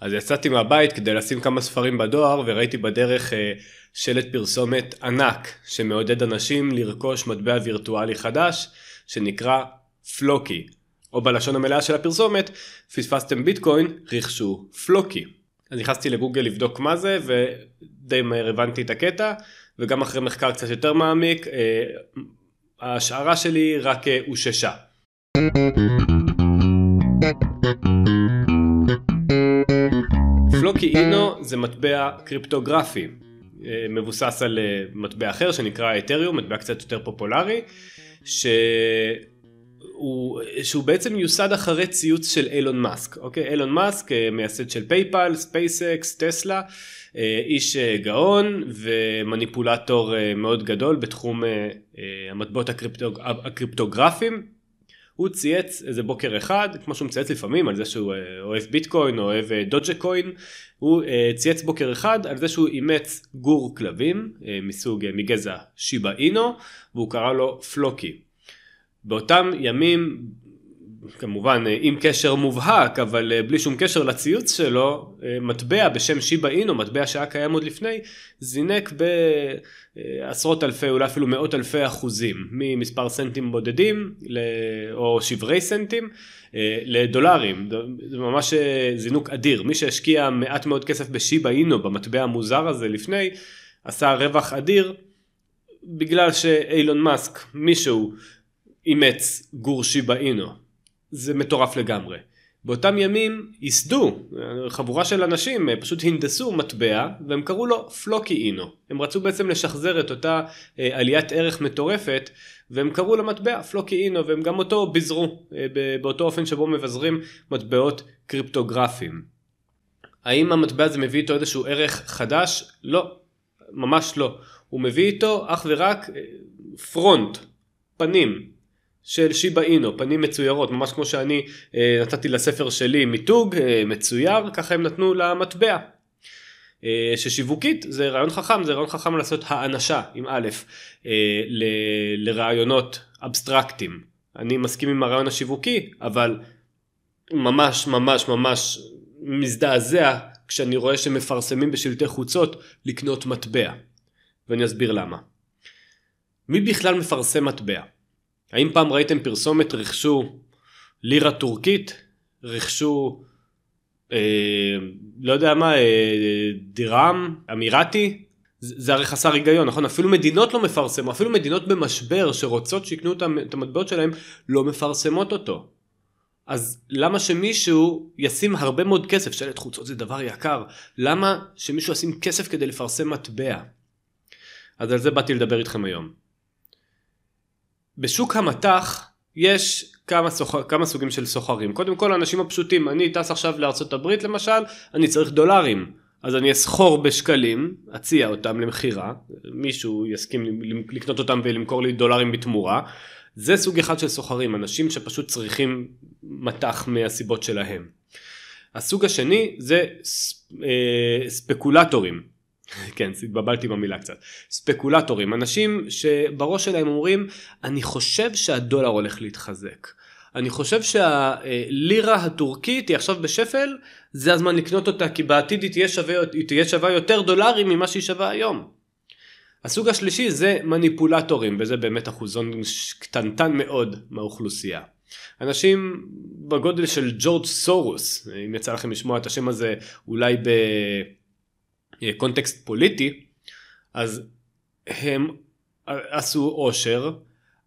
אז יצאתי מהבית כדי לשים כמה ספרים בדואר וראיתי בדרך אה, שלט פרסומת ענק שמעודד אנשים לרכוש מטבע וירטואלי חדש שנקרא פלוקי, או בלשון המלאה של הפרסומת, פספסתם ביטקוין, רכשו פלוקי. אז נכנסתי לגוגל לבדוק מה זה ודי מהר הבנתי את הקטע וגם אחרי מחקר קצת יותר מעמיק אה, ההשערה שלי רק אה, אוששה. פלוקי אינו זה מטבע קריפטוגרפי אה, מבוסס על מטבע אחר שנקרא אתריום, מטבע קצת יותר פופולרי, ש... הוא, שהוא בעצם יוסד אחרי ציוץ של אילון מאסק, אוקיי? אילון מאסק אה, מייסד של פייפל, ספייסקס, טסלה, אה, איש אה, גאון ומניפולטור מאוד גדול בתחום המטבעות הקריפטוג... הקריפטוגרפיים. הוא צייץ איזה בוקר אחד, כמו שהוא מצייץ לפעמים על זה שהוא אוהב ביטקוין או אוהב דודג'ה קוין, הוא צייץ בוקר אחד על זה שהוא אימץ גור כלבים מסוג מגזע שיבה אינו והוא קרא לו פלוקי. באותם ימים, כמובן עם קשר מובהק, אבל אה, בלי שום קשר לציוץ שלו, אה, מטבע בשם שיבה אינו, מטבע שהיה קיים עוד לפני, זינק בעשרות אלפי, אולי אפילו מאות אלפי אחוזים, ממספר סנטים בודדים, או שברי סנטים, אה, לדולרים. זה ממש זינוק אדיר. מי שהשקיע מעט מאוד כסף בשיבה אינו, במטבע המוזר הזה לפני, עשה רווח אדיר. בגלל שאילון מאסק, מישהו, אימץ גור שיבה אינו. זה מטורף לגמרי. באותם ימים ייסדו, חבורה של אנשים פשוט הנדסו מטבע והם קראו לו פלוקי אינו. הם רצו בעצם לשחזר את אותה אה, עליית ערך מטורפת והם קראו למטבע פלוקי אינו והם גם אותו ביזרו אה, באותו אופן שבו מבזרים מטבעות קריפטוגרפיים. האם המטבע הזה מביא איתו איזשהו ערך חדש? לא, ממש לא. הוא מביא איתו אך ורק אה, פרונט, פנים, של שיבה אינו, פנים מצוירות, ממש כמו שאני אה, נתתי לספר שלי מיתוג אה, מצויר, ככה הם נתנו למטבע. אה, ששיווקית זה רעיון חכם, זה רעיון חכם לעשות האנשה עם א' אה, ל, לרעיונות אבסטרקטיים. אני מסכים עם הרעיון השיווקי, אבל ממש ממש ממש מזדעזע כשאני רואה שמפרסמים בשלטי חוצות לקנות מטבע. ואני אסביר למה. מי בכלל מפרסם מטבע? האם פעם ראיתם פרסומת רכשו לירה טורקית? רכשו אה, לא יודע מה, אה, דירם, אמירתי? זה, זה הרי חסר היגיון, נכון? אפילו מדינות לא מפרסמות, אפילו מדינות במשבר שרוצות שיקנו את המטבעות שלהם לא מפרסמות אותו. אז למה שמישהו ישים הרבה מאוד כסף, שלט חוצות זה דבר יקר, למה שמישהו ישים כסף כדי לפרסם מטבע? אז על זה באתי לדבר איתכם היום. בשוק המטח יש כמה, סוח... כמה סוגים של סוחרים. קודם כל האנשים הפשוטים, אני טס עכשיו הברית למשל, אני צריך דולרים. אז אני אסחור בשקלים, אציע אותם למכירה, מישהו יסכים לקנות אותם ולמכור לי דולרים בתמורה. זה סוג אחד של סוחרים, אנשים שפשוט צריכים מטח מהסיבות שלהם. הסוג השני זה אה, ספקולטורים. כן, התבלבלתי במילה קצת. ספקולטורים, אנשים שבראש שלהם אומרים, אני חושב שהדולר הולך להתחזק. אני חושב שהלירה הטורקית היא עכשיו בשפל, זה הזמן לקנות אותה כי בעתיד היא תהיה, שווה, היא תהיה שווה יותר דולרים ממה שהיא שווה היום. הסוג השלישי זה מניפולטורים, וזה באמת אחוזון קטנטן מאוד מהאוכלוסייה. אנשים בגודל של ג'ורג' סורוס, אם יצא לכם לשמוע את השם הזה אולי ב... קונטקסט פוליטי, אז הם עשו עושר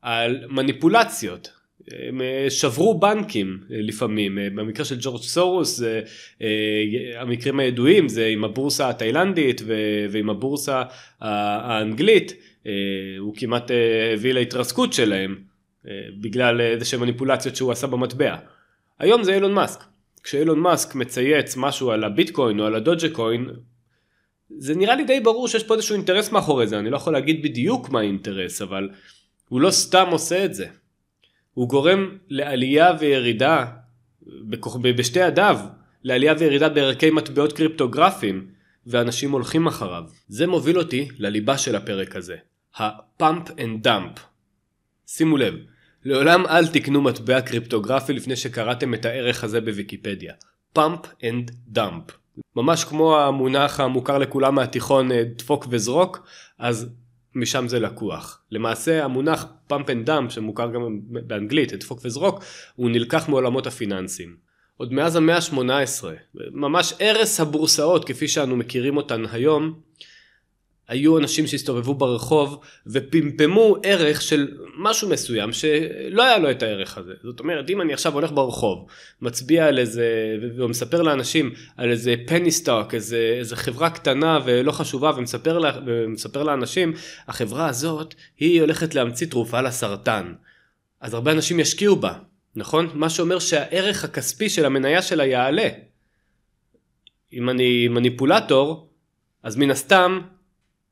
על מניפולציות. הם שברו בנקים לפעמים, במקרה של ג'ורג' סורוס המקרים הידועים זה עם הבורסה התאילנדית ועם הבורסה האנגלית, הוא כמעט הביא להתרסקות שלהם בגלל איזה שהם מניפולציות שהוא עשה במטבע. היום זה אילון מאסק. כשאילון מאסק מצייץ משהו על הביטקוין או על הדודג'ה קוין, זה נראה לי די ברור שיש פה איזשהו אינטרס מאחורי זה, אני לא יכול להגיד בדיוק מה האינטרס, אבל הוא לא סתם עושה את זה. הוא גורם לעלייה וירידה בשתי ידיו, לעלייה וירידה בערכי מטבעות קריפטוגרפיים, ואנשים הולכים אחריו. זה מוביל אותי לליבה של הפרק הזה, ה-pump and dump. שימו לב, לעולם אל תקנו מטבע קריפטוגרפי לפני שקראתם את הערך הזה בוויקיפדיה. pump and dump. ממש כמו המונח המוכר לכולם מהתיכון אה, דפוק וזרוק, אז משם זה לקוח. למעשה המונח pump and dump שמוכר גם באנגלית, דפוק וזרוק, הוא נלקח מעולמות הפיננסים. עוד מאז המאה ה-18, ממש ערש הבורסאות כפי שאנו מכירים אותן היום, היו אנשים שהסתובבו ברחוב ופמפמו ערך של משהו מסוים שלא היה לו את הערך הזה. זאת אומרת, אם אני עכשיו הולך ברחוב, מצביע על איזה, ומספר לאנשים על איזה פני סטוק, איזה, איזה חברה קטנה ולא חשובה, ומספר, לה, ומספר לאנשים, החברה הזאת, היא הולכת להמציא תרופה לסרטן. אז הרבה אנשים ישקיעו בה, נכון? מה שאומר שהערך הכספי של המניה שלה יעלה. אם אני מניפולטור, אז מן הסתם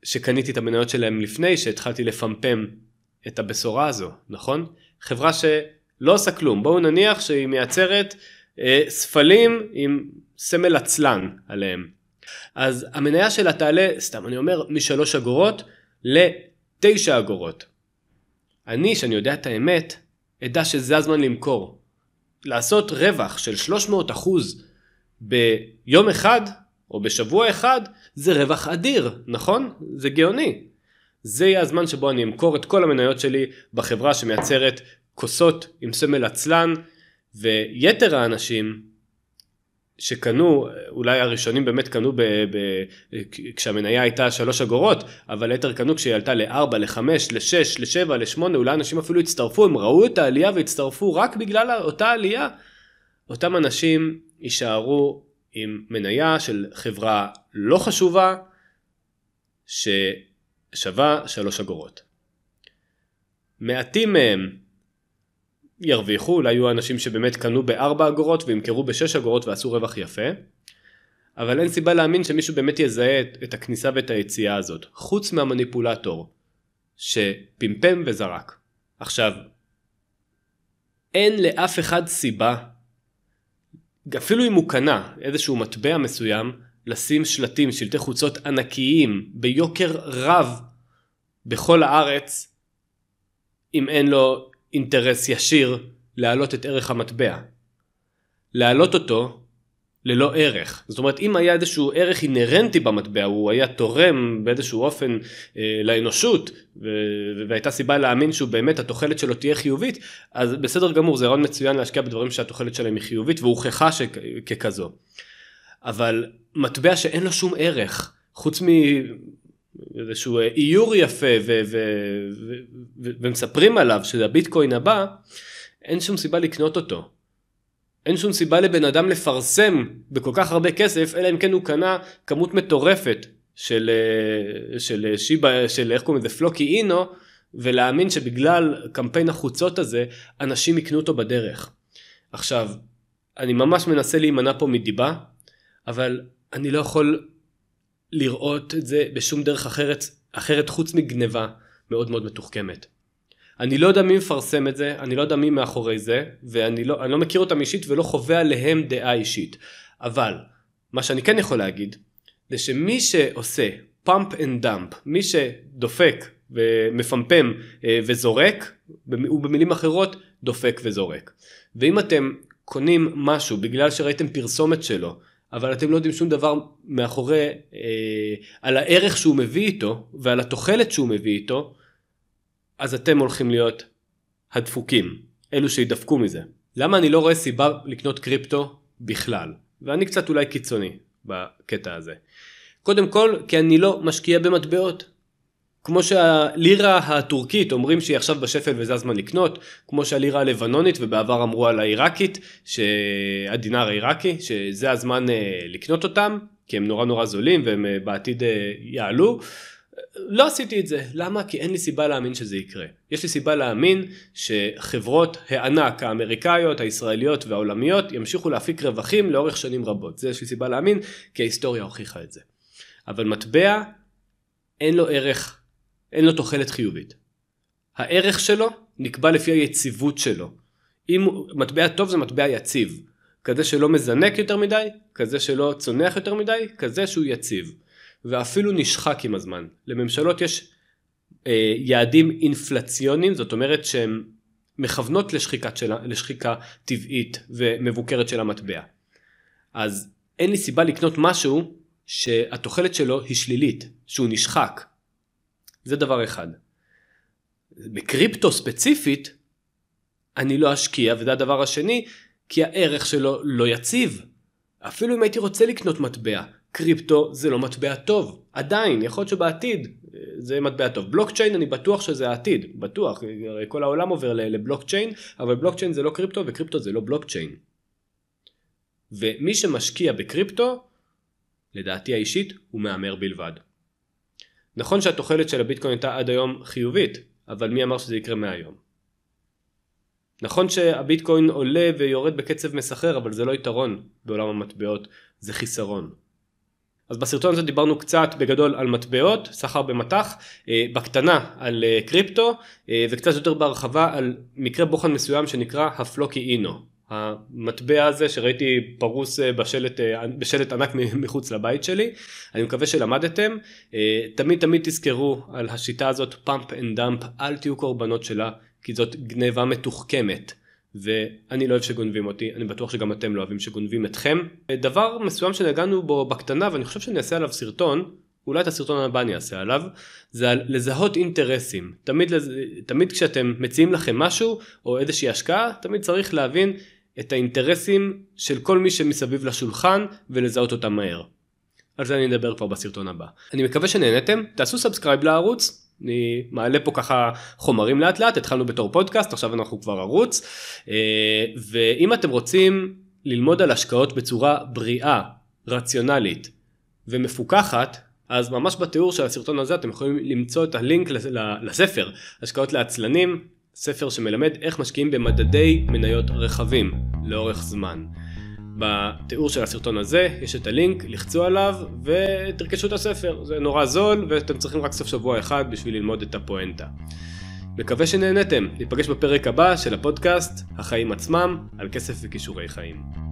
שקניתי את המניות שלהם לפני שהתחלתי לפמפם את הבשורה הזו, נכון? חברה שלא עושה כלום, בואו נניח שהיא מייצרת אה, ספלים עם סמל עצלן עליהם. אז המניה שלה תעלה, סתם אני אומר, משלוש אגורות לתשע אגורות. אני, שאני יודע את האמת, אדע שזה הזמן למכור. לעשות רווח של 300 אחוז ביום אחד, או בשבוע אחד, זה רווח אדיר, נכון? זה גאוני. זה יהיה הזמן שבו אני אמכור את כל המניות שלי בחברה שמייצרת כוסות עם סמל עצלן, ויתר האנשים שקנו, אולי הראשונים באמת קנו ב, ב, כשהמניה הייתה 3 אגורות, אבל יתר קנו כשהיא עלתה ל-4, ל-5, ל-6, ל-7, ל-8, אולי אנשים אפילו הצטרפו, הם ראו את העלייה והצטרפו רק בגלל אותה עלייה. אותם אנשים יישארו עם מניה של חברה לא חשובה ששווה 3 אגורות. מעטים מהם ירוויחו, אולי יהיו אנשים שבאמת קנו ב-4 אגורות וימכרו ב-6 אגורות ועשו רווח יפה, אבל אין סיבה להאמין שמישהו באמת יזהה את הכניסה ואת היציאה הזאת, חוץ מהמניפולטור שפמפם וזרק. עכשיו, אין לאף אחד סיבה אפילו אם הוא קנה איזשהו מטבע מסוים, לשים שלטים, שלטי חוצות ענקיים, ביוקר רב, בכל הארץ, אם אין לו אינטרס ישיר להעלות את ערך המטבע. להעלות אותו ללא ערך. זאת אומרת, אם היה איזשהו ערך אינהרנטי במטבע, הוא היה תורם באיזשהו אופן אה, לאנושות, ו- והייתה סיבה להאמין שהוא באמת, התוחלת שלו תהיה חיובית, אז בסדר גמור, זה רעיון מצוין להשקיע בדברים שהתוחלת שלהם היא חיובית, והוכחה ש- ככזו. אבל מטבע שאין לו שום ערך, חוץ מ... איזשהו איור יפה ו- ו- ו- ומספרים עליו שזה הביטקוין הבא, אין שום סיבה לקנות אותו. אין שום סיבה לבן אדם לפרסם בכל כך הרבה כסף, אלא אם כן הוא קנה כמות מטורפת של, אה, של שיבה, של איך קוראים לזה, פלוקי אינו, ולהאמין שבגלל קמפיין החוצות הזה, אנשים יקנו אותו בדרך. עכשיו, אני ממש מנסה להימנע פה מדיבה, אבל אני לא יכול לראות את זה בשום דרך אחרת, אחרת חוץ מגניבה מאוד מאוד מתוחכמת. אני לא יודע מי מפרסם את זה, אני לא יודע מי מאחורי זה, ואני לא, לא מכיר אותם אישית ולא חווה עליהם דעה אישית. אבל, מה שאני כן יכול להגיד, זה שמי שעושה pump and dump, מי שדופק ומפמפם אה, וזורק, הוא במילים אחרות דופק וזורק. ואם אתם קונים משהו בגלל שראיתם פרסומת שלו, אבל אתם לא יודעים שום דבר מאחורי, אה, על הערך שהוא מביא איתו ועל התוחלת שהוא מביא איתו, אז אתם הולכים להיות הדפוקים, אלו שידפקו מזה. למה אני לא רואה סיבה לקנות קריפטו בכלל? ואני קצת אולי קיצוני בקטע הזה. קודם כל, כי אני לא משקיע במטבעות. כמו שהלירה הטורקית אומרים שהיא עכשיו בשפל וזה הזמן לקנות, כמו שהלירה הלבנונית ובעבר אמרו על העיראקית, שהדינר העיראקי, שזה הזמן אה, לקנות אותם, כי הם נורא נורא זולים והם אה, בעתיד אה, יעלו. לא עשיתי את זה. למה? כי אין לי סיבה להאמין שזה יקרה. יש לי סיבה להאמין שחברות הענק האמריקאיות, הישראליות והעולמיות ימשיכו להפיק רווחים לאורך שנים רבות. זה יש לי סיבה להאמין, כי ההיסטוריה הוכיחה את זה. אבל מטבע, אין לו ערך, אין לו תוחלת חיובית. הערך שלו נקבע לפי היציבות שלו. אם מטבע טוב זה מטבע יציב. כזה שלא מזנק יותר מדי, כזה שלא צונח יותר מדי, כזה שהוא יציב. ואפילו נשחק עם הזמן. לממשלות יש אה, יעדים אינפלציוניים, זאת אומרת שהן מכוונות לשחיקת שלה, לשחיקה טבעית ומבוקרת של המטבע. אז אין לי סיבה לקנות משהו שהתוחלת שלו היא שלילית, שהוא נשחק. זה דבר אחד. בקריפטו ספציפית, אני לא אשקיע, וזה הדבר השני, כי הערך שלו לא יציב. אפילו אם הייתי רוצה לקנות מטבע, קריפטו זה לא מטבע טוב. עדיין, יכול להיות שבעתיד אה, זה מטבע טוב. בלוקצ'יין אני בטוח שזה העתיד, בטוח, כל העולם עובר לבלוקצ'יין, אבל בלוקצ'יין זה לא קריפטו וקריפטו זה לא בלוקצ'יין. ומי שמשקיע בקריפטו, לדעתי האישית, הוא מהמר בלבד. נכון שהתוחלת של הביטקוין הייתה עד היום חיובית, אבל מי אמר שזה יקרה מהיום? נכון שהביטקוין עולה ויורד בקצב מסחרר, אבל זה לא יתרון בעולם המטבעות, זה חיסרון. אז בסרטון הזה דיברנו קצת בגדול על מטבעות, סחר במטח, אה, בקטנה על אה, קריפטו אה, וקצת יותר בהרחבה על מקרה בוחן מסוים שנקרא ה Floki Inu. המטבע הזה שראיתי פרוס בשלט, בשלט ענק מחוץ לבית שלי, אני מקווה שלמדתם, תמיד תמיד תזכרו על השיטה הזאת pump and dump, אל תהיו קורבנות שלה, כי זאת גניבה מתוחכמת. ואני לא אוהב שגונבים אותי, אני בטוח שגם אתם לא אוהבים שגונבים אתכם. דבר מסוים שנגענו בו בקטנה ואני חושב שאני אעשה עליו סרטון, אולי את הסרטון הבא אני אעשה עליו, זה על לזהות אינטרסים. תמיד, תמיד כשאתם מציעים לכם משהו או איזושהי השקעה, תמיד צריך להבין את האינטרסים של כל מי שמסביב לשולחן ולזהות אותם מהר. על זה אני אדבר כבר בסרטון הבא. אני מקווה שנהנתם, תעשו subscribe לערוץ, אני מעלה פה ככה חומרים לאט לאט, התחלנו בתור פודקאסט, עכשיו אנחנו כבר ערוץ, אה, ואם אתם רוצים ללמוד על השקעות בצורה בריאה, רציונלית ומפוקחת, אז ממש בתיאור של הסרטון הזה אתם יכולים למצוא את הלינק לספר, השקעות לעצלנים, ספר שמלמד איך משקיעים במדדי מניות רחבים לאורך זמן. בתיאור של הסרטון הזה יש את הלינק, לחצו עליו ותרכשו את הספר, זה נורא זול ואתם צריכים רק סוף שבוע אחד בשביל ללמוד את הפואנטה. מקווה שנהנתם, ניפגש בפרק הבא של הפודקאסט, החיים עצמם, על כסף וכישורי חיים.